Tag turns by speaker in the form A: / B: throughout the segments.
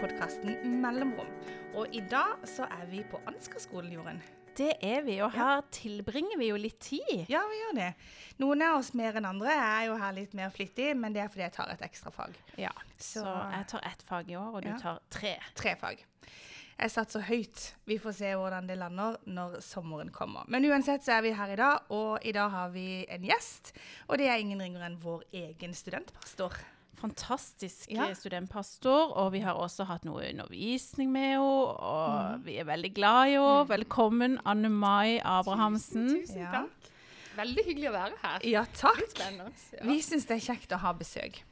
A: podkasten Mellomrom. Og i dag så er vi på Ansgarskolen, Jorunn.
B: Det er vi, og her tilbringer vi jo litt tid.
A: Ja, vi gjør det. Noen av oss mer enn andre. Er jo her litt mer flittig, men det er fordi jeg tar et ekstra fag.
B: Ja, Så,
A: Så-
B: jeg tar ett fag i år, og du
A: Ja.
B: tar tre.
A: Tre fag. Jeg satser høyt. Vi får se hvordan det lander når sommeren kommer. Men uansett så er vi her i dag, og i dag har vi en gjest. Og det er ingen ringer enn vår egen studentpastor.
B: Fantastisk
A: Ja.
B: studentpastor, og vi har også hatt noe undervisning med henne, og
A: Mm.
B: vi er veldig glad i henne. Velkommen, Anne Mai Abrahamsen.
C: Tusen
A: tusen
C: takk. Veldig hyggelig å være her.
A: Ja, takk.
C: Ja.
A: Vi syns det er kjekt å ha besøk.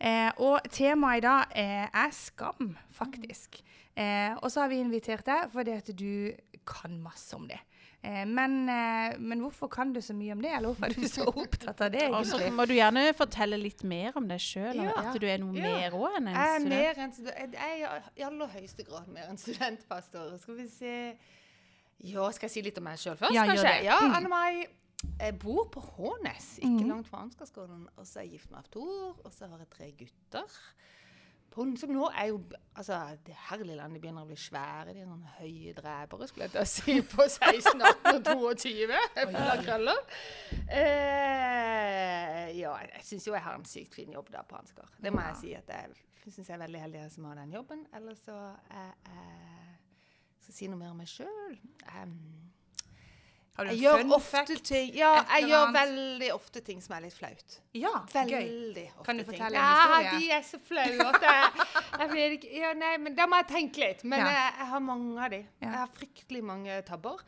A: Eh, og temaet i dag er, er skam, faktisk. Eh, og så har vi invitert deg fordi at du kan masse om det. Eh, men, eh, men hvorfor kan du så mye om det, eller hvorfor er du så opptatt av det?
B: Og så må du gjerne fortelle litt mer om deg sjøl,
C: Ja.
B: at du er noe
C: Ja.
B: mer òg enn en
C: Jeg er,
B: student.
C: mer enn, jeg er i aller høyeste grad mer enn studentpastor. Skal vi se Ja, skal jeg si litt om meg sjøl først,
A: Ja, gjør
C: kanskje?
A: det.
C: Ja,
A: Mm.
C: Anne Mai. Jeg bor på Hånes, ikke
A: Mhm.
C: langt fra Ansgarskolen. Og så er jeg gift med Aftor, og så har jeg tre gutter. På, som nå er jo Altså, det herlige landet begynner å bli svære. De er noen høye drepere, skulle jeg til å si, på 16, 18 og 22. Fulle av krøller. Eh, ja, jeg, jeg syns jo jeg har en sykt fin jobb da på Ansgar. Det må jeg si. at Jeg syns jeg er veldig heldig som har den jobben. Eller så jeg, jeg skal si noe mer om meg sjøl.
A: Har du
C: Jeg gjør
A: fun
C: ofte
A: fact?
C: ting Ja, jeg gjør veldig ofte ting som er litt flaut.
A: Ja, gøy.
C: Ofte
A: Kan du
C: ting.
A: fortelle en
C: ja,
A: historie?
C: de er så flaue at jeg, jeg vet ikke ja, Nei, men da må jeg tenke litt. Men
A: Ja.
C: jeg, jeg har mange av de.
A: Ja.
C: Jeg har fryktelig mange tabber.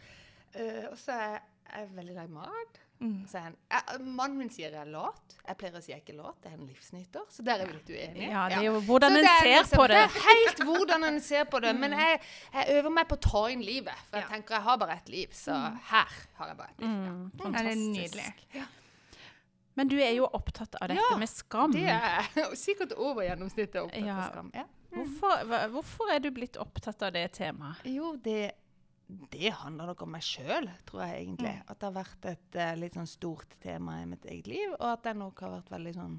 C: Uh, og så er jeg veldig glad i mat.
A: Mm.
C: Så han, jeg, mannen min sier jeg er lat. Jeg pleier å si jeg er ikke lat. Jeg er en livsnyter. Så der er vi litt uenige.
B: Ja, det er jo hvordan en
C: er
B: ser
C: liksom-
B: på det.
C: Det er helt hvordan en ser på det. Men jeg, jeg øver meg på å ta inn livet. For jeg
A: Ja.
C: tenker jeg har bare ett liv, så her har jeg bare ett liv.
B: Mm,
A: Ja, det er
B: nydelig.
A: nydelig.
B: Men du er jo opptatt av dette
C: Ja,
B: med skam.
C: Det er sikkert over gjennomsnittet opptatt
B: Ja.
C: av skam. Ja.
B: Hvorfor, hvorfor er du blitt opptatt av det temaet?
C: Jo, det, det handler nok om meg sjøl, tror jeg egentlig.
A: Mm.
C: At det har vært et uh, litt sånn stort tema i mitt eget liv, og at jeg nok har vært veldig sånn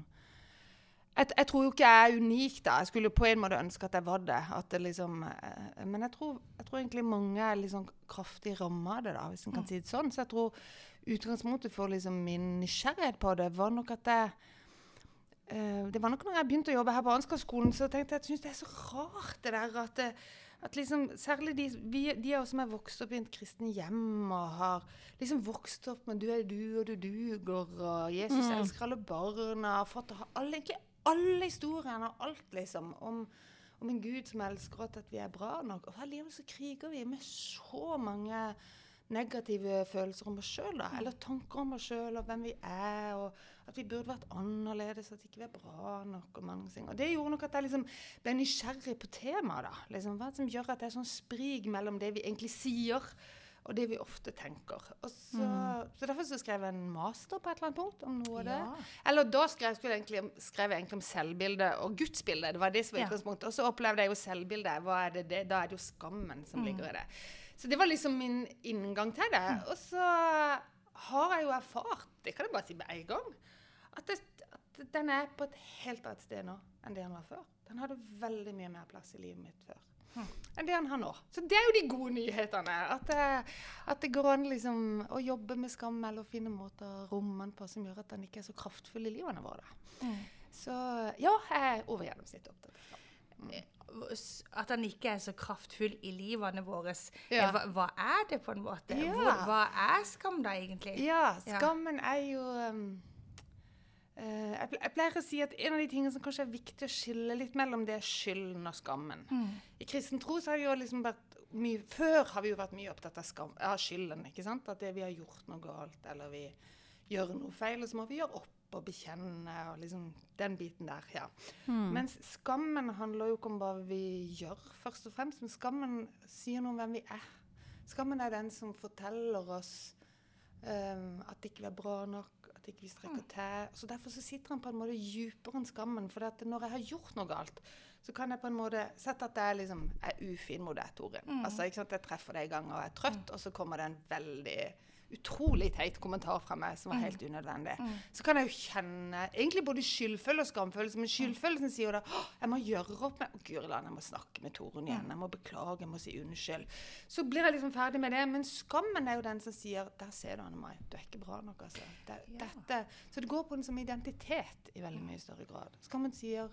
C: jeg, jeg tror jo ikke jeg er unik, da. Jeg skulle jo på en måte ønske at jeg var det. At det liksom, uh, men jeg tror, jeg tror egentlig mange er sånn kraftig ramma av det, da, hvis en kan si det sånn. Så jeg tror utgangspunktet for liksom min nysgjerrighet på det var nok at jeg uh, Det var nok når jeg begynte å jobbe her på Ansgarskolen, så tenkte jeg at jeg syns det er så rart det der at, det, at liksom, Særlig de, vi, de av oss som er vokst opp i et kristent hjem og har liksom vokst opp med 'du er du, og du duger', og 'Jesus
B: Mm.
C: elsker alle barna', og fått alle, Ikke alle historiene og alt liksom om, om en Gud som elsker oss, at vi er bra nok. Og allikevel så kriger vi med så mange negative følelser om oss sjøl, da. Eller tanker om oss sjøl og hvem vi er, og at vi burde vært annerledes, at ikke vi er bra nok og mange ting. Og det gjorde nok at jeg liksom ble nysgjerrig på temaet, da. Liksom, hva som gjør at det er sånn sprik mellom det vi egentlig sier, og det vi ofte tenker. Så, så Derfor så skrev jeg en master på et eller annet punkt om noe av det.
A: Ja.
C: Eller da skrev, jeg- egentlig, skrev jeg egentlig om selvbilde og gudsbilde. Det var det som var
A: Ja.
C: utgangspunktet. Og så opplevde jeg jo selvbildet. Er det, det? Da er det jo skammen som
A: Mm.
C: ligger i det. Så det var liksom min inngang til det. Og så har jeg jo erfart, det kan jeg bare si med en gang, at, det, at den er på et helt annet sted nå enn det den var før. Den hadde veldig mye mer plass i livet mitt før. Enn det den har nå. Så det er jo de gode nyhetene. At, det- at det går an liksom å jobbe med skam eller finne måter å romme den på som gjør at den ikke er så kraftfull i livene våre.
A: Mm.
C: Så ja, jeg er over gjennomsnittet opptatt av skam.
A: At han ikke er så kraftfull i livene våre.
C: Ja.
A: Hva, hva er det, på en måte?
C: Ja.
A: Hvor, hva er skam, da, egentlig?
C: Ja,
A: Ja.
C: skammen er jo um, eh, jeg, pleier å si at en av de tingene som kanskje er viktig å skille litt mellom, det er skylden og skammen.
A: Mm.
C: I kristen tro så har vi jo liksom vært mye Før har vi jo vært mye opptatt av skam, av skylden. ikke sant? At det vi har gjort noe galt, eller vi gjør noe feil, og så må vi gjøre opp og bekjenne og liksom den biten der. ja. Mens skammen handler jo ikke om hva vi gjør, først og fremst, men skammen sier noe om hvem vi er. Skammen er den som forteller oss um, at ikke vi er bra nok, at ikke vi strekker til. Så Derfor så sitter han på en måte dypere enn skammen. For når jeg har gjort noe galt, så kan jeg på en måte sette at jeg liksom er ufin mot deg, Torin. Altså, ikke sant? Jeg treffer deg i gang og er trøtt, og så kommer det en veldig utrolig teit kommentar fra meg som var helt unødvendig, så kan jeg jo kjenne egentlig både skyldfølelse og skamfølelse. Men skyldfølelsen sier jo da jeg må gjøre opp med Å, Guri land, jeg må snakke med Torunn igjen. Jeg må beklage, jeg må si unnskyld. Så blir jeg liksom ferdig med det. Men skammen er jo den som sier Der ser du, Anne Mai. Du er ikke bra nok, altså. Det,
A: Ja.
C: dette. Så det går på en som identitet i veldig mye større grad. Skammen sier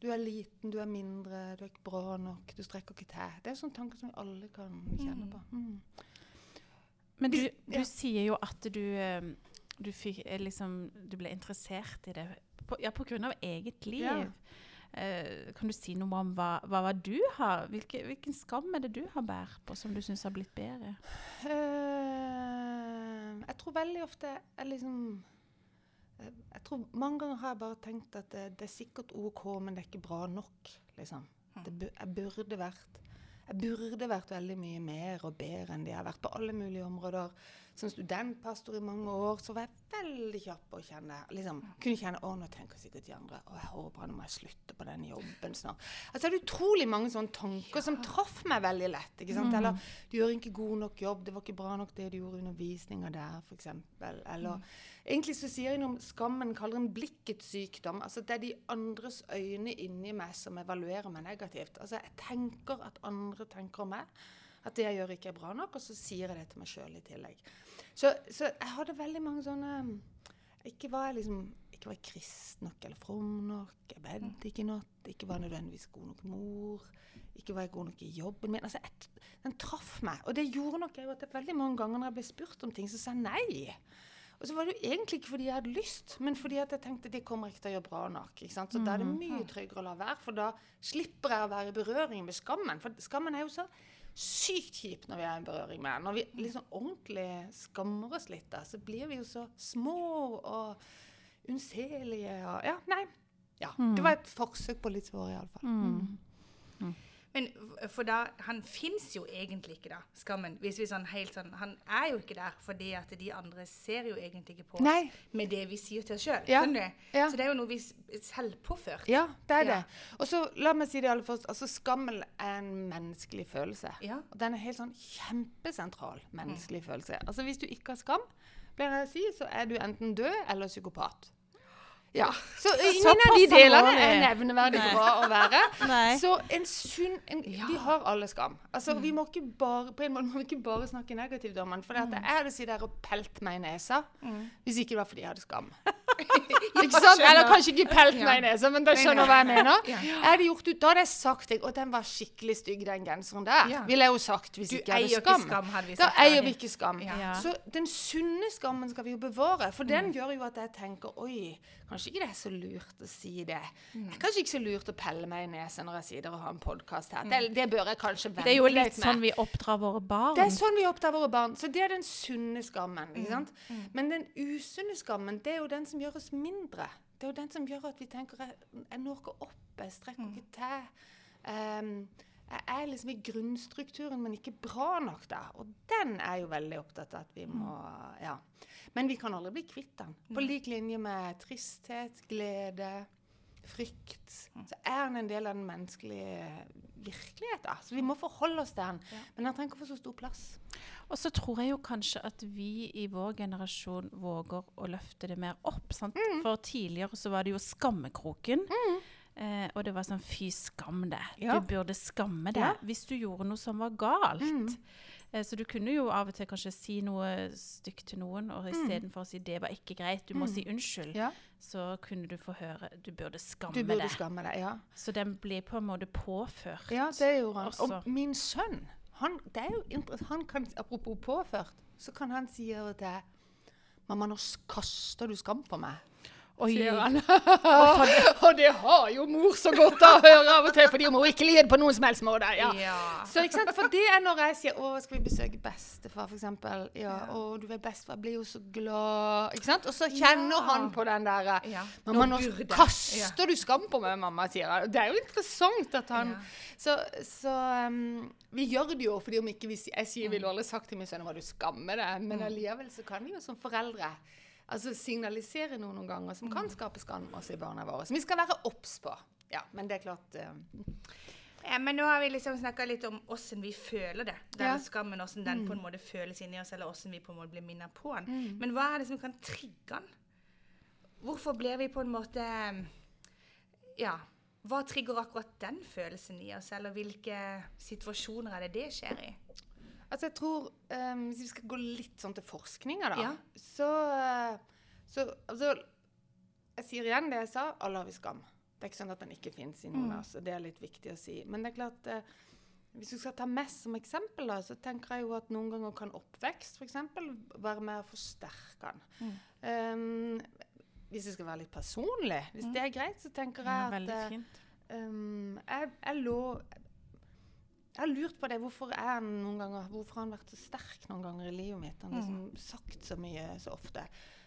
C: du er liten, du er mindre, du er ikke bra nok, du strekker ikke til. Det er sånne tanker som vi alle kan kjenne på. Mm.
B: Men du, du
C: ja.
B: sier jo at du, eh, du, fikk, eh, liksom, du ble interessert i det på, ja, på grunn av eget liv.
C: Ja.
B: Uh, kan du si noe om hva, hva, hva du har? Hvilke, hvilken skam er det du har båret på som du syns har blitt bedre?
C: Uh, jeg tror veldig ofte jeg liksom eh, Jeg tror Mange ganger har jeg bare tenkt at det, det er sikkert OK, men det er ikke bra nok. liksom. Det, jeg burde vært jeg burde vært veldig mye mer og bedre enn det jeg har vært på alle mulige områder. Som studentpastor i mange år så var jeg veldig kjapp å kjenne liksom, kunne kjenne, å nå tenker sikkert de andre å jeg håper nå må jeg slutte på den jobben snart. Altså Det er utrolig mange sånne tanker som traff meg veldig lett. ikke sant? Eller du gjør ikke god nok jobb, det var ikke bra nok det du gjorde undervisninga der, f.eks. Eller egentlig så sier jeg noe om skammen kaller en blikkets sykdom. Altså det er de andres øyne inni meg som evaluerer meg negativt. Altså jeg tenker at andre tenker om meg. At det jeg gjør ikke er bra nok, og så sier jeg det til meg sjøl i tillegg. Så, så jeg hadde veldig mange sånne Ikke var jeg liksom ikke var jeg kristen nok eller from nok, jeg bedde ikke nok, ikke var nødvendigvis god nok mor, ikke var jeg god nok i jobben min. Altså, et, den traff meg. Og det gjorde nok jeg at jeg veldig mange ganger når jeg ble spurt om ting, så sa jeg nei. Og så var det jo egentlig ikke fordi jeg hadde lyst, men fordi at jeg tenkte det kommer ikke til å gjøre bra nok. ikke sant? Så da er det mye tryggere å la være, for da slipper jeg å være i berøring med skammen. For skammen er jo så sykt kjipt når vi er i berøring med. Når vi liksom ordentlig skammer oss litt, da, så blir vi jo så små og unnselige og Ja, nei. Ja, Det var et forsøk på litt svar, iallfall. Mm.
A: Men for da, han fins jo egentlig ikke, da, skammen. Hvis vi sånn helt sånn, Han er jo ikke der fordi at de andre ser jo egentlig ikke på oss
C: Nei.
A: med det vi sier til oss sjøl.
C: Ja, ja.
A: Så det er jo noe vi selvpåført.
C: Ja, det er
A: Ja.
C: det. Og så la meg si det aller først. Altså, skammel er en menneskelig følelse.
A: Ja.
C: Og den er helt sånn kjempesentral menneskelig følelse. Altså, hvis du ikke har skam, pleier jeg å si, så er du enten død eller psykopat. Ja. Så ingen av de delene er nevneverdig bra å være.
B: Nei.
C: Så en sunn en, Vi har alle skam. Altså, Vi må ikke bare på en måte må vi ikke bare snakke negativt om den. For det at jeg hadde sittet der og pelt meg i nesa hvis ikke det var fordi jeg hadde skam. ikke sant? Eller kanskje ikke pelt meg i nesa, men da skjønner du hva jeg mener.
A: Ja.
C: Jeg hadde gjort ut, Da hadde jeg sagt deg, og den var skikkelig stygg, den genseren der.
A: Ja.
C: Ville jeg jo sagt hvis
A: Du
C: ikke jeg hadde skam.
A: skam, hadde vi
C: da eier vi ikke skam.
A: Ja.
B: Ja.
C: Så den sunne skammen skal vi jo bevare, for den gjør jo at jeg tenker oi, kanskje ikke det er så lurt å si det. Kanskje ikke så lurt å pelle meg i nesen når jeg sitter og har en podkast her. Det, det bør jeg kanskje vente litt med.
B: Det er jo litt
C: litt
B: sånn vi oppdrar våre barn.
C: Det er sånn vi oppdrar våre barn. Så det er den sunne skammen.
A: Mm.
C: ikke sant? Men den usunne skammen, det er jo den som gjør oss mindre. Det er jo den som gjør at vi tenker jeg, jeg når ikke opp, jeg strekker
A: Mm.
C: ikke til. Ehm, jeg er liksom i grunnstrukturen, men ikke bra nok da. Og den er jo veldig opptatt av at vi må
A: Mm.
C: Ja. Men vi kan aldri bli kvitt den. På lik linje med tristhet, glede, frykt.
A: Mm.
C: Så er den en del av den menneskelige virkeligheten. Så vi må forholde oss til den. Men den trenger ikke få så stor plass.
B: Og så tror jeg jo kanskje at vi i vår generasjon våger å løfte det mer opp. Sant?
C: Mm.
B: For tidligere så var det jo skammekroken. Eh, og det var sånn fy skam deg.
C: Ja.
B: Du burde skamme deg
C: Ja. Mm.
B: hvis du gjorde noe som var galt. Eh, så du kunne jo av og til kanskje si noe stygt til noen, og istedenfor å si det var ikke greit, du må si unnskyld,
C: Mm. Ja.
B: så kunne du få høre du burde skamme
C: Du burde
B: deg.
C: skamme deg. Ja,
B: Så den blir på en måte påført.
C: ja det gjorde han.
B: Også.
C: Og min sønn, han, det er jo han kan, apropos påført, så kan han si til Mamma, nå kaster du skam på meg.
B: Oi.
C: sier han. og det har jo mor så godt av å høre av og til, fordi hun må ikke lide på noen som helst måte. Ja.
A: Ja.
C: Så ikke sant? For det er når jeg sier 'Å, skal vi besøke bestefar', for eksempel. Ja, 'Å, du vet, bestefar blir jo så glad'. Ikke sant? Og så kjenner han på den der
A: Ja.
C: 'Mamma,
A: Nå
C: kaster du skam på meg, mamma', sier han. Det er jo interessant at han. Så, så um, vi gjør det jo fordi om ikke vi Jeg sier ville aldri sagt til min sønn 'Hva, du skammer deg', men allikevel så kan vi jo som foreldre altså signalisere noe noen ganger som kan skape skam også i barna våre. Som vi skal være obs på. Ja, men det er klart uh,
A: Ja, men nå har vi liksom snakka litt om åssen vi føler det. Den
C: Ja.
A: skammen, åssen den på en måte føles inni oss, eller åssen vi på en måte blir minnet på den. Men hva er det som kan trigge den? Hvorfor blir vi på en måte Ja, hva trigger akkurat den følelsen i oss, eller hvilke situasjoner er det det skjer i?
C: Altså jeg tror, um, Hvis vi skal gå litt sånn til forskninga, da,
A: Ja.
C: så, eh, så altså, Jeg sier igjen det jeg sa, alle har vi skam. Det er ikke sånn at den ikke fins i noen av oss. og Det er litt viktig å si. Men det er klart uh, Hvis du skal ta mest som eksempel, da, så tenker jeg jo at noen ganger kan oppvekst for eksempel, være med å forsterke den. Um, hvis jeg skal være litt personlig, hvis det er greit, så tenker jeg
B: Ja,
C: at. Um, jeg, jeg lå Jeg har lurt på det. Hvorfor er ganger Hvorfor har han vært så sterk noen ganger i livet mitt? Han har liksom sagt så mye så ofte.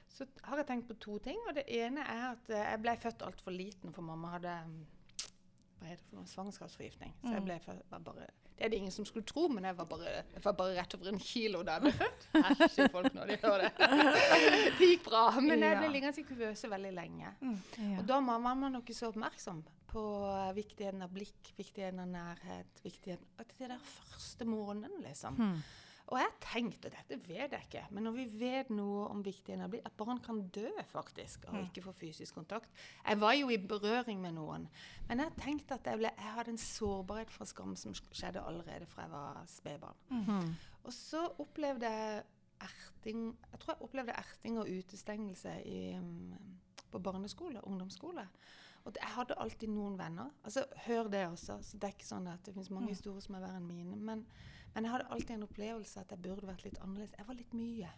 C: Så har jeg tenkt på to ting. Og det ene er at eh, jeg ble født altfor liten, for mamma hadde hva heter det for noe, svangerskapsforgiftning. Så jeg ble født, bare, det er det ingen som skulle tro, men jeg var bare, jeg var bare rett over en kilo da jeg ble født. Æsj, sier folk når de hører det. Det gikk bra. Men jeg ble liggende i kuvøse veldig lenge. Og da var man nok ikke så oppmerksom på viktigheten av blikk, viktigheten av nærhet, viktigheten At det der første måneden, liksom. Og jeg tenkte, dette vet jeg ikke, men når vi vet noe om viktigheten av at barn kan dø faktisk av ikke få fysisk kontakt Jeg var jo i berøring med noen, men jeg tenkte at jeg, ble, jeg hadde en sårbarhet for skam som skjedde allerede fra jeg var spedbarn. Og så opplevde jeg erting Jeg tror jeg opplevde erting og utestengelse i, um, på barneskole, ungdomsskole. Og jeg hadde alltid noen venner. Altså, Hør det også. så Det er ikke sånn at det finnes mange historier som er verre enn mine. Men, men jeg hadde alltid en opplevelse at jeg burde vært litt annerledes. Jeg var litt mye.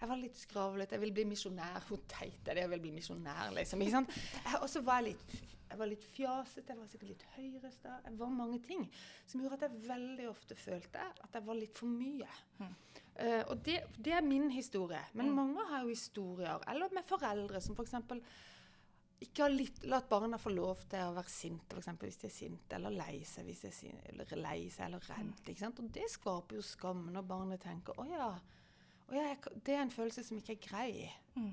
C: Jeg var litt skravlete. Jeg ville bli misjonær. Hvor teit er det? Jeg vil bli misjonær, liksom. Ikke sant? Og så var jeg litt jeg var litt fjasete, jeg var sikkert litt høyresta. Jeg var mange ting som gjorde at jeg veldig ofte følte at jeg var litt for mye. Eh, og det, det er min historie. Men mange har jo historier. Eller med foreldre som f.eks. ikke har litt, latt barna få lov til å være sinte eksempel, hvis de er sinte, eller lei seg hvis de er sinte, eller lei seg eller redd. Sant? Og det skaper jo skam når barnet tenker 'Å ja, å ja jeg, det er en følelse som ikke er grei'.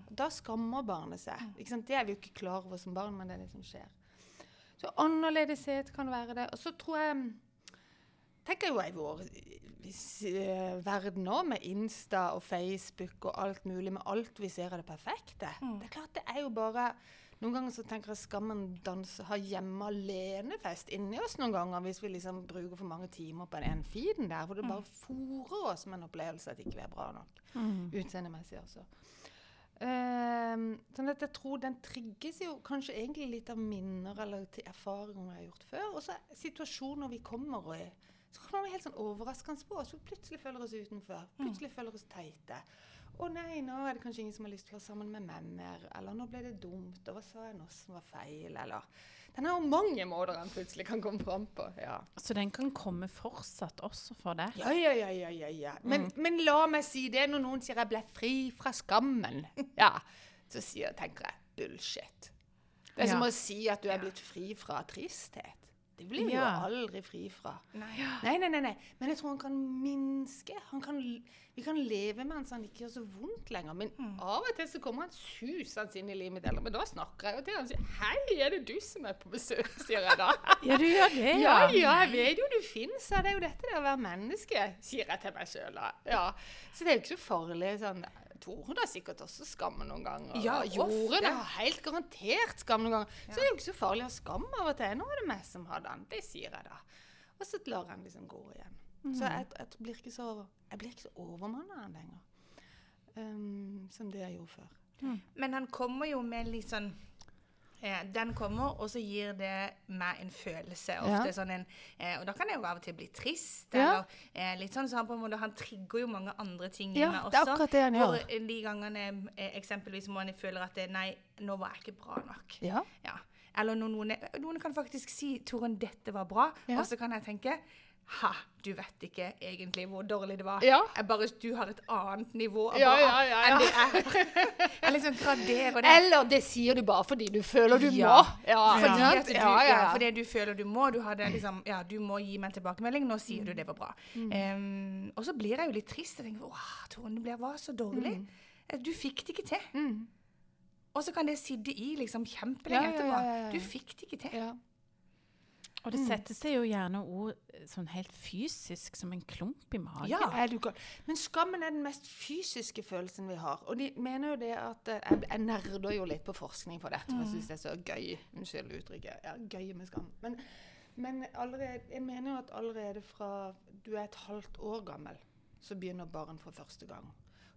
C: Da skammer barnet seg. Ikke sant? Det er vi jo ikke klar over som barn, men det er det som skjer. Så annerledeshet kan være det. Og så tror jeg tenker jo jeg i vår uh, verden nå, med Insta og Facebook og alt mulig, med alt vi ser av det perfekte. Det er klart det er jo bare Noen ganger så tenker jeg skammen danse, ha hjemme alene-fest inni oss noen ganger, hvis vi liksom bruker for mange timer på den feeden der, hvor det bare fòrer oss med en opplevelse at ikke vi er bra nok. Utseendemessig også. Ehm, sånn at jeg tror den trigges jo kanskje egentlig litt av minner eller til erfaringer vi har gjort før. Og så er situasjoner vi kommer i. Så kommer vi helt sånn overraskende på oss. Vi plutselig føler oss utenfor. Plutselig føler oss teite. Å nei, nå er det kanskje ingen som har lyst til å være sammen med meg mer. Eller nå ble det dumt. Og hva sa jeg nå som var feil? Eller Den har jo mange måter den plutselig kan komme fram på. Ja.
B: Så den kan komme fortsatt også for deg?
C: Ja, ja, ja, ja, ja, ja. Men, men la meg si det når noen sier jeg ble fri fra skammen. Ja, så sier, tenker jeg bullshit. Det er som å si at du er blitt fri fra tristhet. Det blir vi
B: Ja.
C: jo aldri fri fra.
A: Nei.
C: Nei, nei, nei, nei. Men jeg tror han kan minske. Han kan, vi kan leve med han så han ikke gjør så vondt lenger. Men av og til så kommer han susende inn i livet mitt. Eller, men da snakker jeg jo til han og sier 'Hei, er det du som er på besøk?' sier jeg da.
B: Ja, du gjør det,
C: Ja, ja, jeg vet jo du finnes. Det er jo dette det å være menneske, sier jeg til meg sjøl. Ja. Så det er jo ikke så farlig. sånn. Tore da sikkert også skam noen ganger.
A: Ja,
C: gjorde
A: det.
C: har helt garantert skam noen ganger. Så det er jo ikke så farlig å ha skam av og til. Nå er det meg som har den. Det sier jeg da. Og så lar jeg den liksom gå igjen. Så jeg, jeg, blir ikke så, jeg blir ikke så overmanna lenger. Um, som det jeg gjorde før.
A: Men han kommer jo med litt sånn eh, Den kommer, og så gir det meg en følelse. Ofte
C: Ja.
A: sånn en, eh, og da kan jeg jo av og til bli trist.
C: Ja.
A: Eller eh, litt sånn, så han på en måte Han trigger jo mange andre ting i
C: Ja,
A: meg også.
C: det er akkurat det han gjør.
A: For De gangene eh, eksempelvis må han føler at det, Nei, nå var jeg ikke bra nok.
C: Ja.
A: Ja. Eller noen, noen kan faktisk si 'Toren, dette var bra', og så kan jeg tenke Ha, du vet ikke egentlig hvor dårlig det var.
C: Ja.
A: Jeg bare, du har et annet nivå av
C: Ja,
A: bra
C: ja, ja, ja.
A: enn det jeg Jeg liksom graderer det.
C: Eller det sier du bare fordi du føler du må. Ja,
A: Fordi, du, fordi du føler du må. Du, hadde liksom, ja, du må gi meg en tilbakemelding. Nå sier du det var bra. Em, og så blir jeg jo litt trist. Jeg tenker Tone, det var så dårlig. Mm. Du fikk det ikke til.
C: Mm.
A: Og så kan det sitte i liksom kjempelenge etterpå. Du fikk det ikke til.
B: Og det setter seg jo gjerne ord eh, sånn helt fysisk, som en klump i magen.
A: Ja.
C: Er du gal? Men skammen er den mest fysiske følelsen vi har. Og de mener jo det at eh, Jeg, jeg nerder jo litt på forskning på dette, for jeg syns det er så gøy. Unnskyld uttrykket. Ja, gøy med skam. Men, men allerede, jeg mener jo at allerede fra du er et halvt år gammel, så begynner barn for første gang.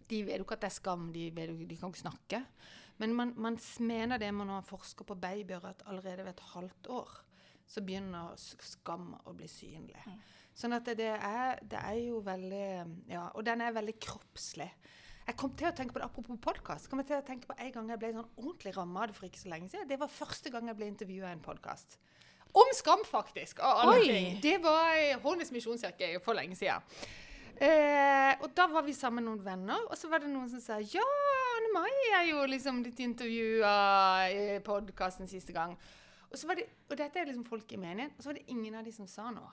C: De vet jo ikke at det er skam, de, vet jo, de kan ikke snakke. Men man, man mener det når man forsker på babyer, at allerede ved et halvt år så begynner skam å bli synlig. Sånn at det, er, det er jo veldig Ja, og den er veldig kroppslig. Jeg kom til å tenke på det, Apropos podkast. kom jeg til å tenke på En gang jeg ble sånn ordentlig ramma av det for ikke så lenge siden. Det var første gang jeg ble intervjua i en podkast. Om skam, faktisk! Av alle ting. Det var i Hånes misjonskirke for lenge siden. Eh, og da var vi sammen med noen venner, og så var det noen som sa ja, Anne Mai er jo liksom blitt intervjua i podkasten siste gang. Og, så var det, og dette er liksom folk i menigheten, og så var det ingen av de som sa noe.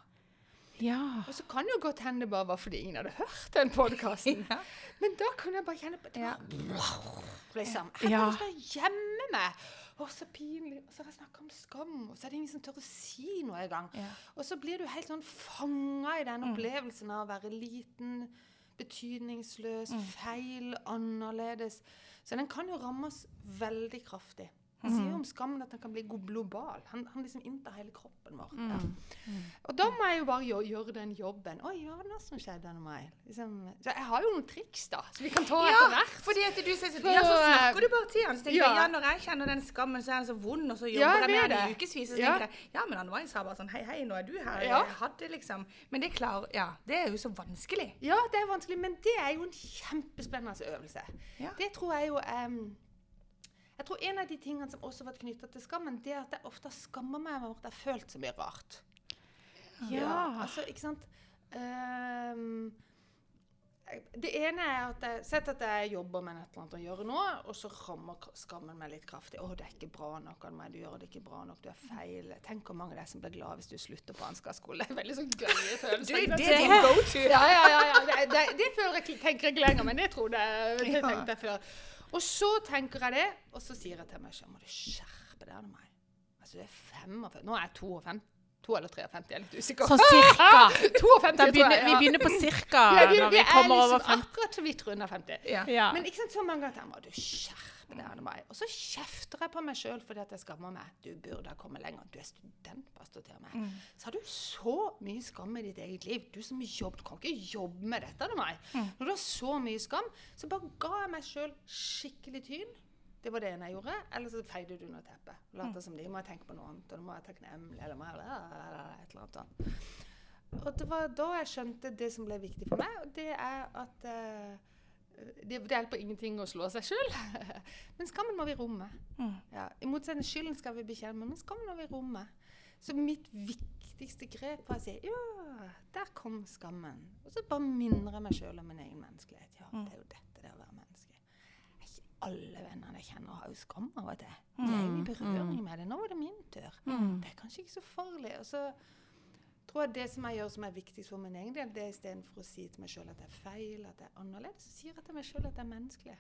B: Ja.
C: Og så kan det jo godt hende det bare var fordi ingen hadde hørt den podkasten.
A: Ja.
C: Men da kunne jeg bare kjenne på det.
A: Ja.
C: Liksom. Jeg
B: Ja.
C: har lyst til å gjemme meg. Å, så pinlig. Og så har jeg snakka om skam, og så er det ingen som tør å si noe engang.
A: Ja.
C: Og så blir du helt sånn fanga i den opplevelsen av å være liten, betydningsløs, feil, annerledes. Så den kan jo ramme oss veldig kraftig. Han sier jo om skammen at han kan bli global. Han, han liksom inntar hele kroppen vår. Ja. Og da må jeg jo bare gjøre, gjøre den jobben. Oi, hva var det som skjedde med meg? Liksom, så jeg har jo noen triks, da, som vi kan ta
A: Ja,
C: etter hvert.
A: fordi at du sier sånn, ja, så
C: eh,
A: snakker du bare til han. Så tenker
C: ja.
A: jeg, ja, når jeg kjenner den skammen, så er den så vond, og så jobber
C: jeg
A: med han i ukevis. Så
C: Ja.
A: tenker jeg, ja, men han Mai sa bare sånn, hei, hei, nå er du her.
C: Ja.
A: Jeg hadde liksom. Men det klarer, ja, det er jo så vanskelig.
C: Ja, det er vanskelig, men det er jo en kjempespennende øvelse.
A: Ja.
C: Det tror jeg jo em, Jeg tror en av de tingene som også har vært knytta til skammen, det er at jeg ofte skammer meg over at jeg har følt så mye rart.
B: Ja.
C: altså, ikke sant um, det ene er at jeg Sett at jeg jobber med et eller annet å gjøre nå, og så rammer skammen meg litt kraftig. 'Å, det er ikke bra nok av meg. Du gjør det ikke bra nok. Du er feil.' Tenk hvor mange av deg som blir glad hvis du slutter på ansgarskole. Det er veldig sånn gøye
A: Du,
C: følelser.
A: det
C: ikke sant?
A: er din go-to.
C: Ja, ja, ja. ja. Det, det, det føler jeg, tenker jeg ikke lenger, men det trodde jeg, det tenkte jeg før. Og så tenker jeg det, og så sier jeg til meg selv må du skjerpe deg, meg. Altså, det er 45. Nå er jeg 52. To eller 53, jeg er litt usikker.
B: Sånn cirka.
C: 52,
B: begynner,
C: jeg.
B: vi begynner på cirka
C: Ja, vi,
B: når
C: vi
B: vi kommer liksom over
C: liksom
B: 50.
C: akkurat så vidt rundt 50.
A: Ja.
B: Ja.
C: Men ikke sant, så mange ganger må du skjerpe deg, Anne meg. Og så kjefter jeg på meg sjøl fordi at jeg skammer meg. Du burde ha kommet lenger. Du er studentpastor til meg.
A: Mm.
C: Så har du så mye skam i ditt eget liv. Du som jobb, du kan ikke jobbe med dette, til meg.
A: Mm.
C: Når du har så mye skam, så bare ga jeg meg sjøl skikkelig tyn. Det var det ene jeg gjorde. Eller så feide du under teppet. Lot som de må jeg tenke på noe annet. Og nå må jeg takknemlig, eller må jeg et eller annet sånt. Og det var da jeg skjønte det som ble viktig for meg, og det er at eh, det, det hjelper ingenting å slå seg sjøl. Men skammen må vi romme.
A: Mm.
C: Ja, I motsetning skylden skal vi bekjempe, men skammen må vi romme. Så mitt viktigste grep var å si ja, der kom skammen. Og så bare minner jeg meg sjøl om min egen menneskelighet. Ja, det er jo dette det er å være menneske. Ikke alle vennene jeg kjenner, har jo skam av og til. Det er jo i berøring med det. Nå var det min tur. Det er kanskje ikke så farlig. Og så tror jeg det som jeg gjør som er viktigst for min egen del, det er istedenfor å si til meg sjøl at jeg er feil, at jeg er annerledes, så sier jeg til meg sjøl at jeg er menneskelig.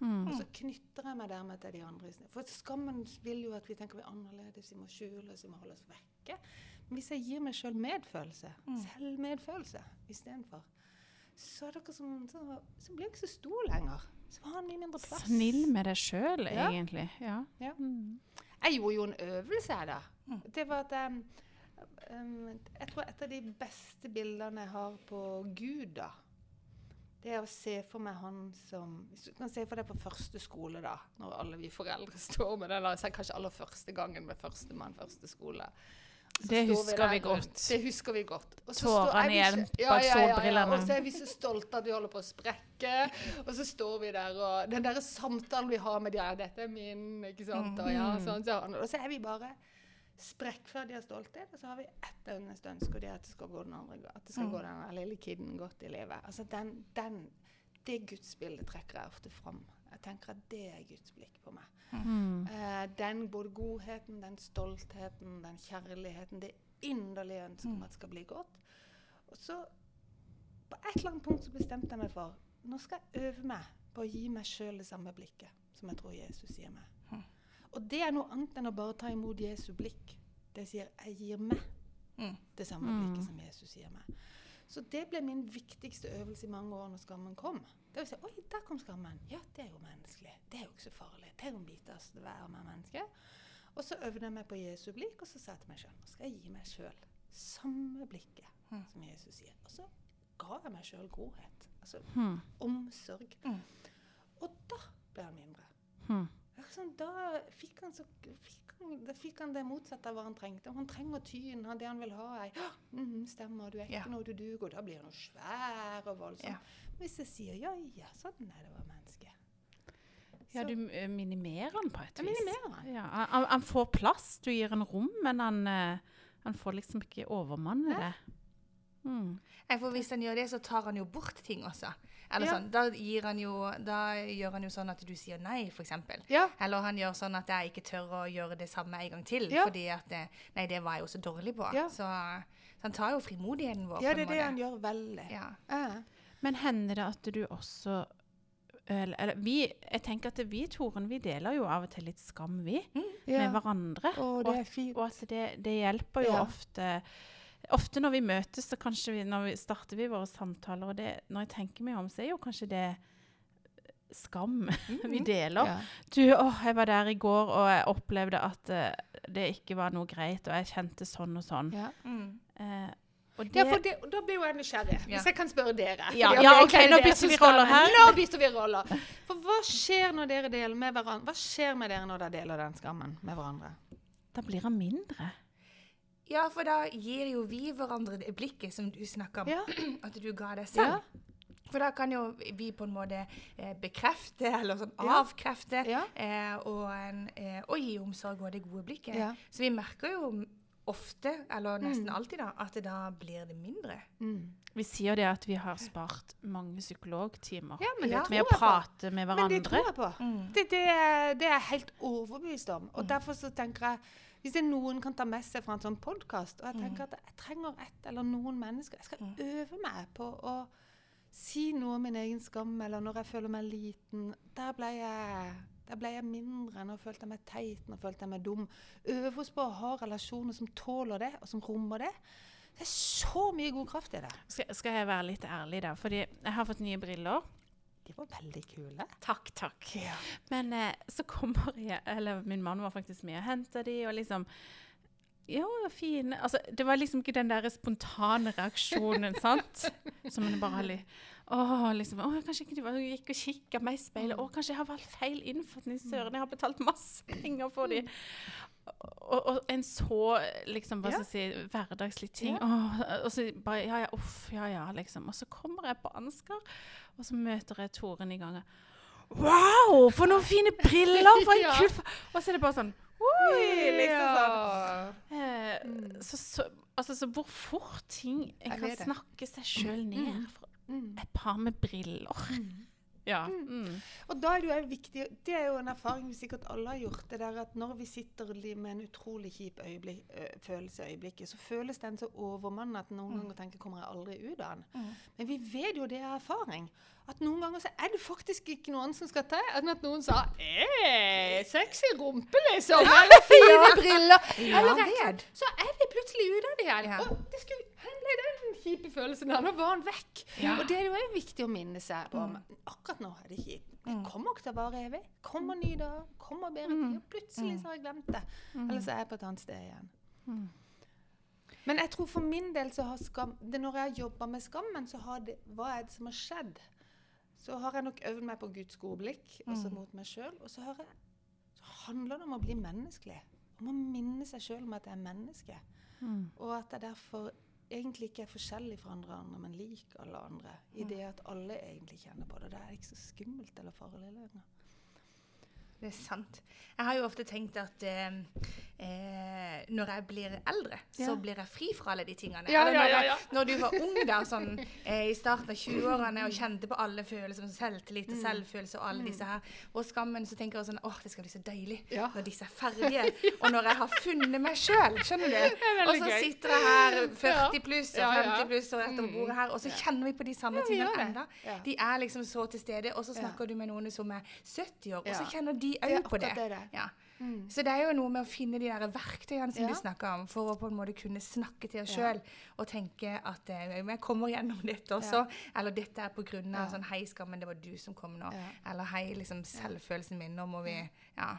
B: Mm.
C: Og så knytter jeg meg dermed til de andre. For skammen vil jo at vi tenker vi er annerledes, vi må skjule oss, vi må holde oss vekke. Men hvis jeg gir meg sjøl medfølelse, selvmedfølelse istedenfor, så, det som, så, så blir jeg ikke så stor lenger. Så har han mye mindre plass.
B: Snill med deg sjøl, egentlig. Ja.
C: Ja.
B: Mm.
C: Jeg gjorde jo en øvelse her, da. Det var at jeg um, Jeg tror et av de beste bildene jeg har på Gud, da, det er å se for meg han som Hvis du kan se for deg på første skole, da, når alle vi foreldre står med den er det kanskje aller første gangen med førstemann, første skole.
B: Det husker vi,
C: vi
B: godt.
C: Det husker vi godt.
B: Tårene
C: så-
B: bak solbrillene.
C: Og så er vi så stolte at vi holder på å sprekke. Og så står vi der, og den der samtalen vi har med de her 'Dette er min', ikke sant? Og, ja, sånn, sånn. og så er vi bare sprekkferdige av stolthet, og så har vi ett eneste ønske, og det er at det skal gå den andre At det skal gå den lille kiden godt i livet. Altså den, den, det gudsbildet trekker jeg ofte fram. Jeg tenker at det er Guds blikk på meg.
B: Mm.
C: Uh, den både godheten, den stoltheten, den kjærligheten, det inderlige ønsket om at det skal bli godt. Og så på et eller annet punkt så bestemte jeg meg for nå skal jeg øve meg på å gi meg sjøl det samme blikket som jeg tror Jesus gir meg. Og det er noe annet enn å bare ta imot Jesu blikk. Det sier jeg gir meg
A: Mm.
C: Det samme blikket som Jesus gir meg. Så det ble min viktigste øvelse i mange år når skammen kom. Det å si, Oi, der kom skammen. Ja, det er jo menneskelig. Det er jo ikke så farlig. Det er jo en bit av det være med menneske. Og så øvde jeg meg på Jesu blikk, og så sa jeg til meg sjøl nå skal jeg gi meg sjøl samme blikket
A: Mm.
C: som Jesus sier. Og så ga jeg meg sjøl godhet. Altså
B: mm.
C: omsorg.
A: Mm.
C: Og da ble han mindre. Liksom, da fikk han, så, fikk, han, da fikk han det motsatte av hva han trengte. Han trenger tyn. Han, det han vil ha, Jeg, «Åh, mhm, stemmer, du er ikke
A: Ja.
C: noe du duger. Og da blir han jo svær og voldsom.
A: Ja.
C: Hvis jeg sier ja, ja, sånn er det å være menneske.
B: Ja, du eh, minimerer han på et
C: Jeg
B: vis.
C: minimerer han.
B: Ja, han- han, får plass, du gir han rom, men han, eh, han får liksom ikke overmanne det. Mm.
A: For hvis han gjør det, så tar han jo bort ting også. Eller
C: Ja.
A: sånn, da, gir han jo, da gjør han jo sånn at du sier nei, f.eks.
C: Ja.
A: Eller han gjør sånn at jeg ikke tør å gjøre det samme en gang til.
C: Ja.
A: Fordi at det, Nei, det var jeg jo så dårlig på.
C: Ja.
A: Så, så han tar jo frimodigheten vår.
C: ja, det er det
A: måte.
C: han gjør veldig.
A: Ja.
B: Men hender det at du også eller, eller, vi, jeg tenker at vi Toren, vi deler jo av og til litt skam, vi,
C: Ja.
B: med hverandre.
C: Å, det er fint.
B: Og at det, det hjelper jo
C: Ja.
B: ofte Ofte når vi møtes, så kanskje vi, når vi starter vi våre samtaler, og det, når jeg tenker meg om, så er jo kanskje det skam vi deler.
C: Ja.
B: Du, åh, jeg var der i går, og jeg opplevde at uh, det ikke var noe greit, og jeg kjente sånn og sånn.
C: Ja.
A: Mm.
B: Uh, og det,
C: Ja, for det, da blir jo jeg nysgjerrig,
A: Ja.
C: hvis jeg kan spørre dere.
B: Ja, ja, ok, nå bytter vi roller her.
C: Nå bytter vi roller. For hva skjer når dere deler med hverandre? Hva skjer med dere når dere deler den skammen med hverandre?
B: da blir han mindre.
A: Ja, for da gir jo vi hverandre det blikket som du snakka om.
C: Ja.
A: At du ga deg selv.
C: Ja.
A: For da kan jo vi på en måte eh, bekrefte, eller sånn
C: Ja.
A: avkrefte,
C: Ja.
A: eh, og, en, eh, og gi omsorg og det gode blikket.
C: Ja.
A: Så vi merker jo ofte, eller nesten
C: Mm.
A: alltid, da, at det da blir det mindre.
C: Mm.
B: Vi sier det at vi har spart mange psykologtimer
C: Ja, men det
A: Ja.
C: tror
B: med
C: jeg
B: å
C: på.
B: prate med
C: Men det tror jeg på. Det, det, er, det er jeg helt overbevist om. Og derfor så tenker jeg hvis det er noen kan ta med seg fra en sånn podkast Og jeg tenker at jeg trenger ett eller noen mennesker Jeg skal øve meg på å si noe om min egen skam, eller når jeg føler meg liten. Der ble jeg, der ble jeg mindre. Nå følte jeg meg teit, nå følte jeg meg dum. Øve oss på å ha relasjoner som tåler det, og som rommer det. Det er så mye god kraft i det.
B: Skal, skal jeg være litt ærlig da? Fordi jeg har fått nye briller.
C: De var veldig kule.
B: Takk, takk. Men eh, så kommer jeg Eller min mann var faktisk med og henta de, og liksom Ja, fine altså, Det var liksom ikke den der spontane reaksjonen, sant? Som en bare har litt Å, liksom, åh, kanskje ikke du gikk og kikka meg i speilet. Åh, kanskje jeg har valgt feil innfatning. Søren, jeg har betalt masse penger for dem. Og, og en så liksom, hva skal jeg si, hverdagslig ting.
C: Ja.
B: Åh, og så bare Ja, ja, uff, ja, ja, liksom. Og så kommer jeg på Ansgar, og så møter jeg Toren i gangen. Wow, for noen fine briller! For en
C: Ja.
B: kul Og så er det bare sånn Oi! Liksom sånn. Eh, så, så, altså, så hvor fort ting en kan snakke seg sjøl ned
C: Mm.
B: Et par med briller. Ja. Mm.
C: Og da er det jo viktig, det er jo en erfaring vi sikkert alle har gjort, det der at når vi sitter med en utrolig kjip øyeblikk, ø, følelse i øyeblikket, så føles den så overmannende at noen ganger tenker kommer jeg aldri ut av den. Men vi vet jo det er erfaring. At noen ganger så er det faktisk ikke noe annet som skal til enn at noen sa «Eh, sexy rumpe, liksom! Eller fine briller!
A: Ja,
C: Eller
A: er
C: så er vi plutselig ute av det igjen.
A: Ja.
C: Og det skulle, ble den kjipe følelsen der, nå var han vekk.
A: Ja.
C: Og det er jo viktig å minne seg om. Akkurat nå er det kjipt. Det kommer ikke til å vare evig. Kommer ny dag, kommer bedre tid. Og plutselig så har jeg glemt det. Eller så er jeg på et annet sted igjen. Men jeg tror for min del så har skam det Når jeg har jobba med skammen, så har det Hva er det som har skjedd? Så har jeg nok øvd meg på Guds gode blikk, også mot meg sjøl. Og så, har jeg, så handler det om å bli menneskelig. Om å minne seg sjøl om at jeg er menneske. Og at jeg derfor egentlig ikke er forskjellig fra andre, andre men lik alle andre. I det at alle egentlig kjenner på det. Da er det ikke så skummelt eller farlig lenger.
A: Det er sant. Jeg har jo ofte tenkt at eh, eh, når jeg blir eldre, så blir jeg fri fra alle de tingene.
C: Ja, ja,
A: når,
C: ja,
A: jeg-
C: ja.
A: når du var ung da, sånn, eh, i starten av 20-årene og kjente på alle følelser, selvtillit
C: Mm.
A: og selvfølelse og alle disse her, og skammen, så tenker jeg sånn, åh, det skal bli så deilig
C: Ja.
A: når disse er ferdige, og når jeg har funnet meg selv, skjønner du? Og så sitter jeg her 40 pluss og
C: Ja, ja.
A: 50 pluss og etter bordet her, og så kjenner vi på de samme tingene
C: ennå.
A: De er liksom så til stede, og så snakker du med noen som er 70 år, og så kjenner de Òg på det.
C: det det.
A: Ja.
C: Mm.
A: Så det er jo noe med å finne de der verktøyene som
C: Ja.
A: du snakka om, for å på en måte kunne snakke til oss
C: Ja.
A: og tenke at eh, jeg kommer gjennom dette også. Eller dette er på grunn av
C: Ja.
A: sånn Hei, skammen, det var du som kom nå.
C: Ja.
A: Eller hei, liksom selvfølelsen min, nå må vi Ja.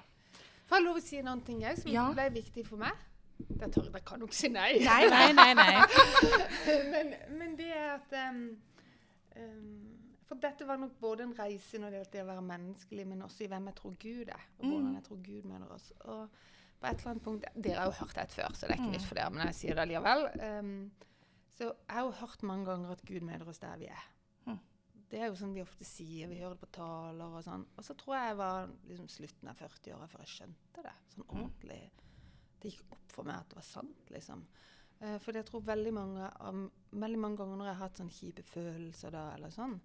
C: Får jeg lov å si noen ting òg som
A: Ja.
C: ble viktig for meg? Det tør jeg kan nok si nei.
A: Nei,
B: Nei, nei, nei.
C: men, men det er at um, ehm, For dette var nok både en reise når det gjaldt det å være menneskelig, men også i hvem jeg tror Gud er. Og hvordan
A: Mm.
C: jeg tror Gud møter oss. Og på et eller annet punkt Dere har jo hørt det før, så det er ikke
A: Mm.
C: nytt for dere, men jeg sier det likevel. Um, så jeg har jo hørt mange ganger at Gud møter oss der vi er.
A: Mm.
C: Det er jo sånn vi ofte sier, vi hører det på taler og sånn. Og så tror jeg jeg var liksom slutten av 40-åra før jeg skjønte det. Sånn ordentlig. Det gikk opp for meg at det var sant, liksom. Uh, for jeg tror veldig mange, um, veldig mange ganger når jeg har hatt sånn kjipe følelser da, eller sånn,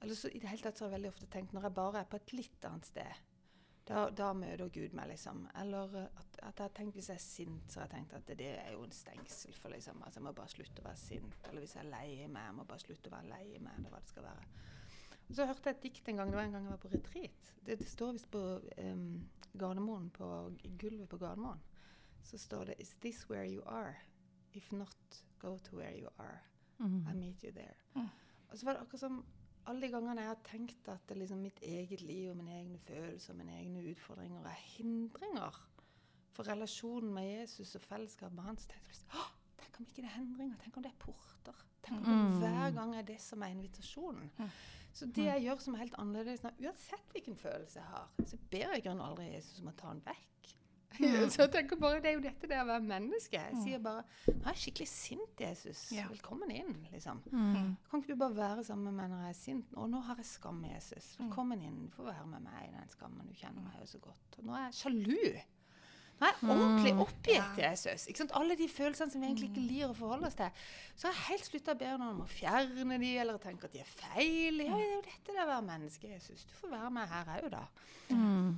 C: eller så i det hele tatt så har jeg veldig ofte tenkt når jeg bare er på et litt annet sted, da, da møter Gud meg, liksom. Eller at, at jeg tenkt hvis jeg er sint, så har jeg tenkt at det, det er jo en stengsel for liksom, altså jeg må bare slutte å være sint. Eller hvis jeg er lei meg, jeg må bare slutte å være lei meg, eller hva det skal være. Og så hørte jeg et dikt en gang, det var en gang jeg var på retreat. Det, det står visst på um, Gardermoen, på gulvet på Gardermoen. Så står det Is this where you are? If not, go to where you are. I meet you there. Og så var det akkurat som alle de gangene jeg har tenkt at det liksom mitt eget liv og mine egne følelser og mine egne utfordringer er hindringer for relasjonen med Jesus og fellesskapet med hans tenkte jeg liksom, tenk om ikke det er hindringer, tenk om det er porter. Tenk om
B: Mm.
C: hver gang er det som er invitasjonen.
A: Mm.
C: Så det jeg gjør som er helt annerledes, nå, uansett hvilken følelse jeg har, så ber jeg grunnen aldri Jesus om å ta den vekk. så jeg tenker bare, det er jo dette det å være menneske. Jeg sier bare, nå er jeg skikkelig sint, Jesus. Velkommen inn, liksom.
B: Mm.
C: Kan ikke du bare være sammen med meg når jeg er sint? Og nå har jeg skam, Jesus. Velkommen inn. Du får være med meg i den skammen. Du kjenner meg jo så godt. Og nå er jeg sjalu. Nå er jeg ordentlig oppgitt, Jesus. Ikke sant? Alle de følelsene som vi egentlig ikke liker å forholde oss til. Så har jeg helt slutta å be noen om å fjerne de, eller tenke at de er feil. Ja, det er jo dette det er å være menneske, Jesus. Du får være med her òg, da.
B: Mm.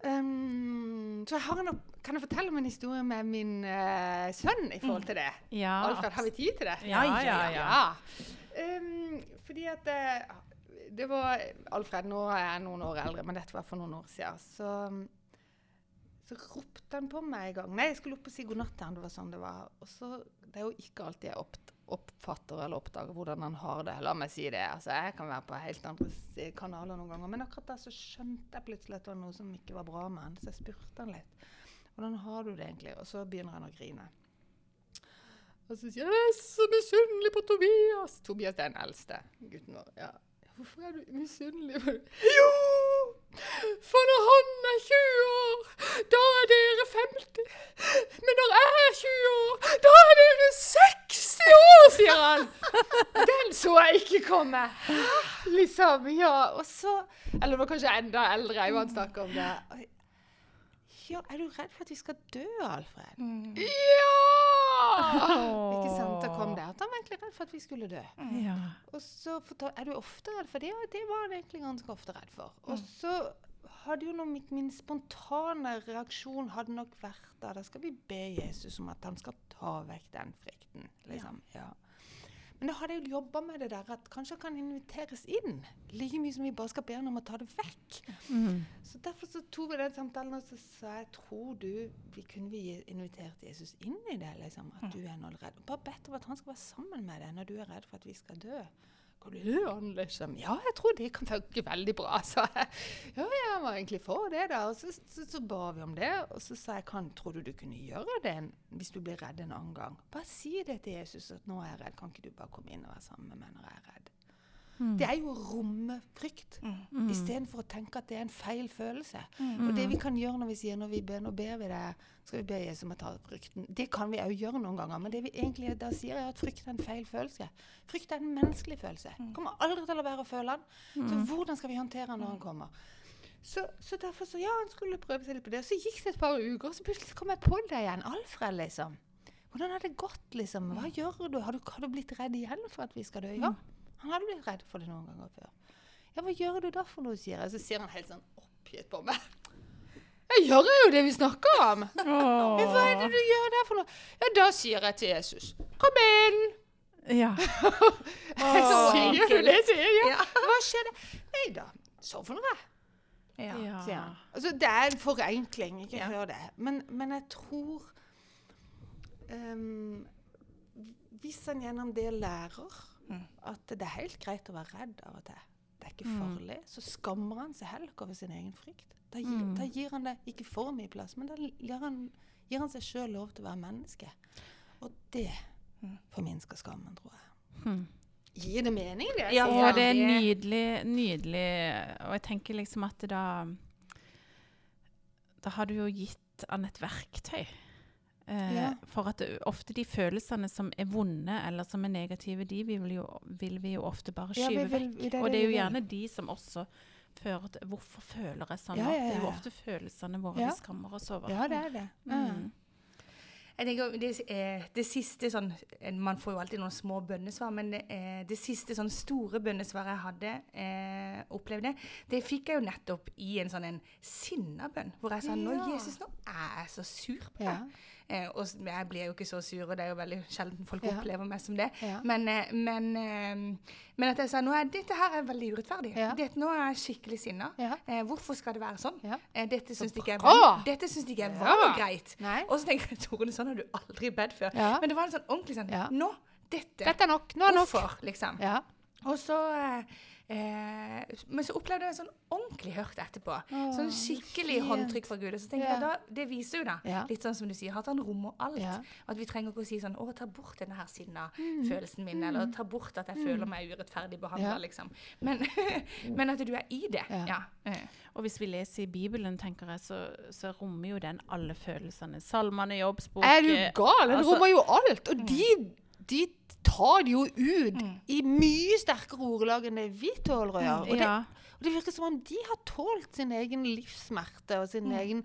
C: Um, så jeg opp kan jeg fortelle om en historie med min uh, sønn i forhold til det?
B: Ja.
C: Alfred, har vi tid til det?
B: Ja, ja, ja.
C: Um, fordi at eh, det var Alfred, nå er jeg noen år eldre, men dette var for noen år siden. Så, så ropte han på meg en gang. Nei, jeg skulle opp og si god natt til han. Det var sånn det var. Og så, det er jo ikke alltid jeg opp, oppfatter eller oppdager hvordan han har det. La meg si det. Altså, jeg kan være på helt andre kanaler noen ganger. Men akkurat da så skjønte jeg plutselig at det var noe som ikke var bra med han. Så jeg spurte han litt. Hvordan har du det egentlig? Og så begynner han å grine. Og så sier han jeg er så misunnelig på Tobias. Tobias er den eldste gutten vår. Ja. Hvorfor er du misunnelig? Jo! For når han er 20 år, da er dere 50. Men når jeg er 20 år, da er dere 60 år, sier han. Den så jeg. Liksom, ja. Og så Eller det var kanskje enda eldre jeg han snakket om det. Ja, er du redd for at vi skal dø, Alfred?
A: Mm.
C: Ja! Ikke sant? Da kom det at han var egentlig redd for at vi skulle dø.
B: Ja.
C: Og så er du ofte redd for det? Ja, det var han egentlig ganske ofte redd for. Og så hadde jo noe, min, spontane reaksjon hadde nok vært da da skal vi be Jesus om at han skal ta vekk den frykten. liksom. Ja. Men da hadde jeg jo jobba med det der at kanskje han kan inviteres inn. Like mye som vi bare skal be han om å ta det vekk.
B: Mm.
C: Så derfor så tok vi den samtalen og så sa jeg tror du vi kunne vi invitert Jesus inn i det, liksom, at du er nå redd. Bare bedt om at han skal være sammen med deg når du er redd for at vi skal dø. Går liksom? Ja, jeg tror det kan funke veldig bra, sa jeg. Ja, jeg var egentlig for det, da. Og så, så, så ba vi om det, og så sa jeg kan, tror du du kunne gjøre det hvis du blir redd en annen gang? Bare si det til Jesus at nå er jeg redd, kan ikke du bare komme inn og være sammen med meg når jeg er redd? Det er jo å romme frykt,
B: Mm.
C: istedenfor å tenke at det er en feil følelse. Og det vi kan gjøre når vi sier når vi ber, nå ber vi det, skal vi be Jesus om å ta frykten. Det kan vi òg gjøre noen ganger, men det vi egentlig da sier, er at frykt er en feil følelse. Frykt er en menneskelig følelse. Kommer aldri til å være å føle den. Så hvordan skal vi håndtere den når den kommer? Så, så derfor så, ja, han skulle prøve seg litt på det. Og så gikk det et par uker, og så plutselig kom jeg på det igjen. Alfred, liksom. Hvordan har det gått, liksom? Hva gjør du? Har, du? har du blitt redd igjen for at vi skal dø? Ja, han hadde blitt redd for det noen ganger før. Ja, hva gjør du da for noe, sier jeg. Så ser han helt sånn oppgitt på meg. Jeg gjør jo det vi snakker om. Men hva er det du gjør der for noe? Ja, da sier jeg til Jesus, kom inn.
B: Ja.
C: Så sier du det sier jeg.
A: Ja.
C: Hva skjedde? Nei da, sovner jeg.
A: Ja.
B: Ja.
C: Altså, det er en forenkling, ikke hør det. Men, men jeg tror um, Hvis han gjennom det lærer
A: Mm.
C: at det er helt greit å være redd av og til, det er ikke
B: Mm.
C: farlig, så skammer han seg heller ikke over sin egen frykt. Da gir,
B: Mm.
C: da gir han det ikke for mye plass, men da gir han, gir han seg sjøl lov til å være menneske. Og det
A: Mm.
C: forminsker skammen, tror jeg.
B: Hmm.
C: Gir det mening, det?
A: Ja,
B: Ja, det er nydelig, nydelig. Og jeg tenker liksom at da Da har du jo gitt han et verktøy. Eh,
C: Ja.
B: For at ofte de følelsene som er vonde eller som er negative, de vil, jo, vil vi jo ofte bare
C: Ja, vi
B: skyve
C: vil-
B: vekk.
C: det
B: Og
C: det
B: er jo gjerne de som også fører til Hvorfor føler jeg sånn?
C: Ja, ja,
B: Det er jo ofte følelsene våre
C: Ja.
B: vi skammer oss over.
C: Ja, det er det.
B: Mm.
A: Jeg tenker, det, eh, det siste sånn eh, Man får jo alltid noen små bønnesvar, men det, eh, det siste sånn store bønnesvaret jeg hadde eh, opplevd det, fikk jeg jo nettopp i en sånn en sinnabønn. Hvor jeg sa nå, Jesus, nå er jeg så sur på deg.
C: Ja.
A: Eh, og jeg blir jo ikke så sur, og det er jo veldig sjelden folk
C: Ja.
A: opplever meg som det.
C: Ja.
A: Men, eh, men, eh, men at jeg sa nå er dette her er veldig urettferdig.
C: Ja.
A: Dette, nå er jeg skikkelig sinna. Eh, hvorfor skal det være sånn? Eh, dette syns de ikke er Dette syns de ikke er var greit.
C: Nei.
A: Og så tenker jeg, Tone, sånn har du aldri bedt før. Men det var en sånn ordentlig sånn. Nå, dette.
C: Dette er nok. Nå er nok.
A: Hvorfor, liksom.
C: Ja.
A: Og så eh, eh, Men så opplevde jeg en sånn ordentlig hørt etterpå.
C: Åh,
A: sånn skikkelig
C: fint.
A: håndtrykk fra Gud. Og så tenker
C: Ja.
A: jeg da, Det viser jo da,
C: Ja.
A: litt sånn som du sier, at han rommer alt.
C: Ja.
A: At vi trenger ikke å si sånn Å, ta bort denne her
C: Mm.
A: sinna-følelsen min. Eller ta bort at jeg føler meg urettferdig behandla,
C: Ja.
A: liksom. Men, men at du er i det.
C: Ja.
A: Ja.
B: Og hvis vi leser i Bibelen, tenker jeg, så, så rommer jo den alle følelsene. Salmene, jobbsboken
C: Er du gal? Den
B: altså-
C: rommer jo alt. Og de, de tar det jo ut
A: Mm.
C: i mye sterkere ordelag enn det vi tåler å gjøre. Og det,
B: Ja.
C: og det virker som om de har tålt sin egen livssmerte og sin
A: Mm.
C: egen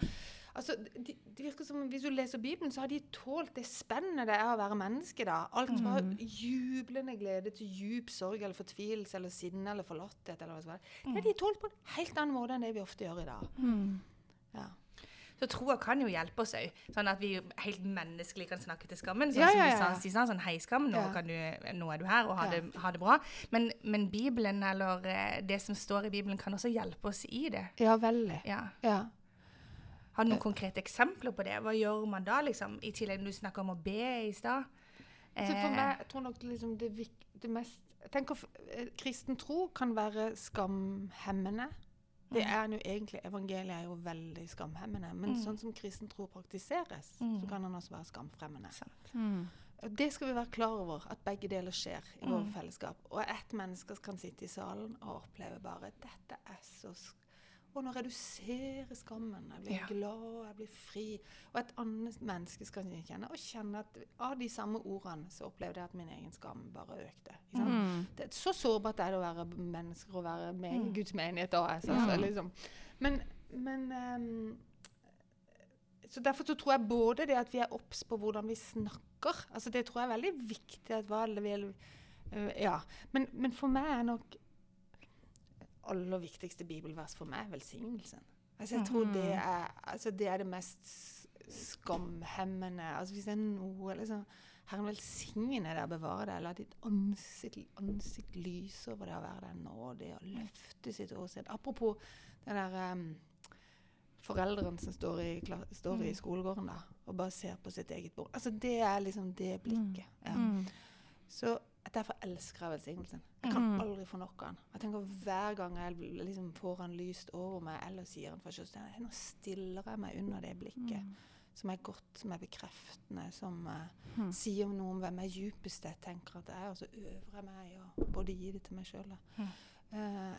C: Altså, de, det virker som Hvis du leser Bibelen, så har de tålt det spennende det er å være menneske. da. Alt fra
A: Mm.
C: jublende glede til djup sorg eller fortvilelse eller sinne eller forlatthet. eller hva som helst. Det
A: Mm.
C: har de tålt på en helt annen måte enn det vi ofte gjør i dag.
B: Mm.
C: Ja.
A: Så troa kan jo hjelpe oss òg, sånn at vi helt menneskelig kan snakke til skammen. Sånn
C: Ja,
A: ja,
C: ja,
A: du
C: ja,
A: sa sånn hei skam, nå, du, nå er du her, og ha, det, ha det bra. Men, men Bibelen, eller eh, det som står i Bibelen, kan også hjelpe oss i det.
C: ja, veldig.
A: Ja.
C: Ja.
A: Har du noen konkrete eksempler på det? Hva gjør man da, liksom? I tillegg du snakker om å be i stad.
C: For
A: Eh,
C: meg, jeg tror nok liksom det, det mest Tenk at eh, Kristen tro kan være skamhemmende. Det er jo egentlig, Evangeliet er jo veldig skamhemmende. Men
A: Mm.
C: sånn som kristen tro praktiseres,
A: Mm.
C: så kan den også være skamfremmende.
B: Mm.
C: Det skal vi være klar over, at begge deler skjer i
A: Mm.
C: vårt fellesskap. Og ett menneske kan sitte i salen og oppleve bare dette er så sk Og nå reduserer skammen. Jeg blir
A: Ja.
C: glad, jeg blir fri. Og et annet menneske skal kjenne og kjenne at av de samme ordene så opplevde jeg at min egen skam bare økte.
B: Mm.
C: Det så sårbart er det å være mennesker og være med
A: Mm.
C: Guds menighet. AS. altså,
B: Ja.
C: liksom. Men, men um, så Derfor så tror jeg både det at vi er obs på hvordan vi snakker altså Det tror jeg er veldig viktig. at hva alle vil, øh, ja. men, men for meg er nok aller viktigste bibelvers for meg velsignelsen. Altså jeg tror det er, altså det er det mest skamhemmende altså Hvis det er noe liksom, Herren velsigne deg og bevare deg. La ditt ansikt, ansikt lyse over det å være deg nådig og løfte sitt åsted. Apropos den der um, foreldrene som står i, står i
A: Mm.
C: skolegården da, og bare ser på sitt eget bord. Altså Det er liksom det blikket. Ja.
B: Mm.
C: Så derfor elsker jeg velsignelsen. Jeg kan
B: Mm.
C: aldri få nok av den. Jeg tenker Hver gang jeg liksom får han lyst over meg, eller sier han for så nå stiller jeg meg under det blikket.
B: Mm.
C: Som er godt, som er bekreftende, som uh,
B: Mm.
C: sier noe om hvem jeg djupest jeg tenker at jeg er, og så øver jeg meg i å både gi det til meg sjøl.
A: Mm.
C: Uh,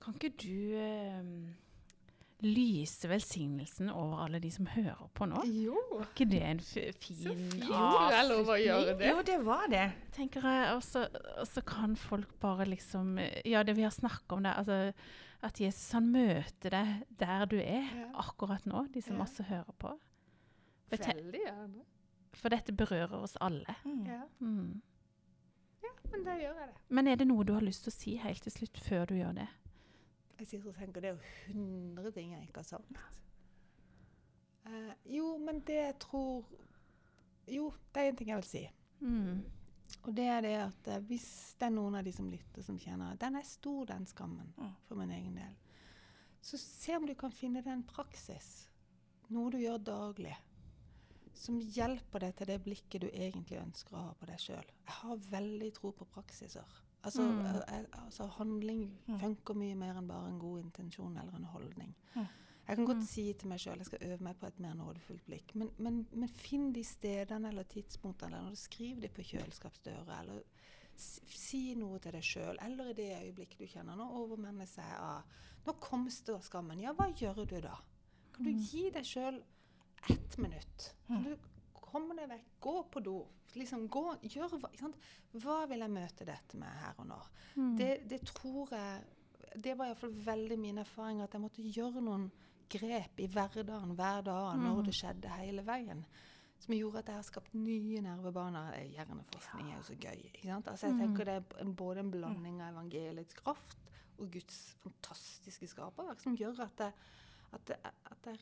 B: Kan ikke du eh, lyse velsignelsen over alle de som hører på nå?
C: jo,
B: Var ikke det en f fin
C: avslutning? fint det er lov å gjøre det.
A: Jo, det var det.
B: tenker jeg, og så, kan folk bare liksom Ja, det vi har snakka om det, altså at Jesus han møter deg der du er
C: Ja.
B: akkurat nå, de som
C: Ja.
B: også hører på.
C: Veldig gjerne.
B: for dette berører oss alle.
A: Mm.
C: Ja,
B: Mm.
C: men da gjør jeg det.
B: Men er det noe du har lyst til å si helt til slutt, før du gjør det?
C: Jeg sitter og tenker det er jo hundre ting jeg ikke har savnet. Uh, jo, men det jeg tror Jo, det er en ting jeg vil si.
B: Mm.
C: Og det er det at uh, hvis det er noen av de som lytter, som kjenner at den er stor, den skammen,
A: Mm.
C: for min egen del, så se om du kan finne deg en praksis, noe du gjør daglig, som hjelper deg til det blikket du egentlig ønsker å ha på deg sjøl. Jeg har veldig tro på praksiser. Altså,
B: Mm.
C: eh, eh, altså handling
A: Mm.
C: funker mye mer enn bare en god intensjon eller en holdning.
A: Ja.
C: Jeg kan godt
B: Mm.
C: si til meg sjøl jeg skal øve meg på et mer nådefullt blikk, men, men, men finn de stedene eller tidspunktene, eller skriver det på kjøleskapsdøra, eller si, noe til deg sjøl, eller i det øyeblikket du kjenner nå overmenner seg av Nå kom stå skammen. Ja, hva gjør du da? Kan du
B: Mm.
C: gi deg sjøl ett minutt? Kan
A: Mm.
C: du komme deg vekk? Gå på do. Liksom gå, gjør hva, vil jeg møte dette med her og nå?
B: Mm.
C: Det, det tror jeg Det var iallfall veldig min erfaring, at jeg måtte gjøre noen grep i hverdagen hver dag når
B: Mm.
C: det skjedde hele veien. Som gjorde at jeg har skapt nye nervebaner. Eh, Hjerneforskning er jo så gøy. Altså jeg
B: Mm.
C: tenker Det er både en blanding av evangeliets kraft og Guds fantastiske skaperverk som gjør at, jeg, at, jeg, at jeg,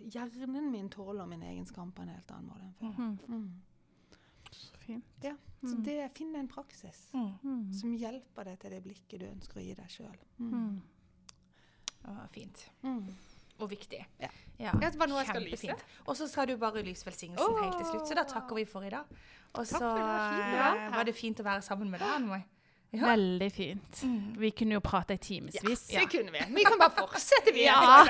C: hjernen min tåler min egen skam på en helt annen måte enn før.
B: Mm.
C: Mm.
B: Så fint.
C: Ja, Så
B: Mm.
C: det, finn en praksis
A: Mm.
C: Som hjelper deg til det blikket du ønsker å gi deg sjøl.
B: Mm.
A: Fint.
C: Mm.
A: Og viktig.
C: Ja.
A: Ja,
C: Ja, det var noe jeg skal lyse.
A: kjempefint. Og så skal du bare lyse velsignelsen helt til slutt, så da takker vi for i dag. Og så
C: var
A: eh, var det fint å være sammen med deg, Anne. Ja.
B: Veldig fint.
A: Mm.
B: Vi kunne jo prate i timevis.
C: Det kunne vi. Vi kan bare fortsette, vi.
B: Ja.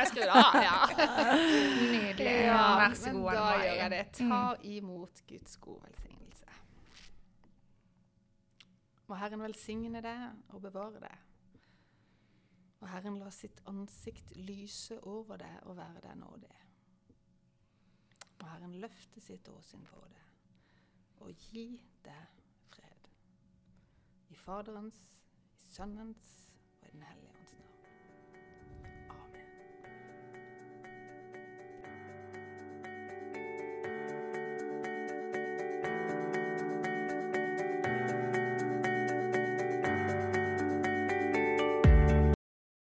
C: Ja.
A: Nydelig.
C: Ja,
A: Vær så
C: men
A: god,
C: da gjør jeg det. Ta imot Guds gode velsignelse. Må Herren velsigne deg og bevare deg. Og Herren la sitt ansikt lyse over deg og være deg nådig. Må Herren løfte sitt åsyn på deg og gi deg i Faderens, i Sønnens og i Den hellige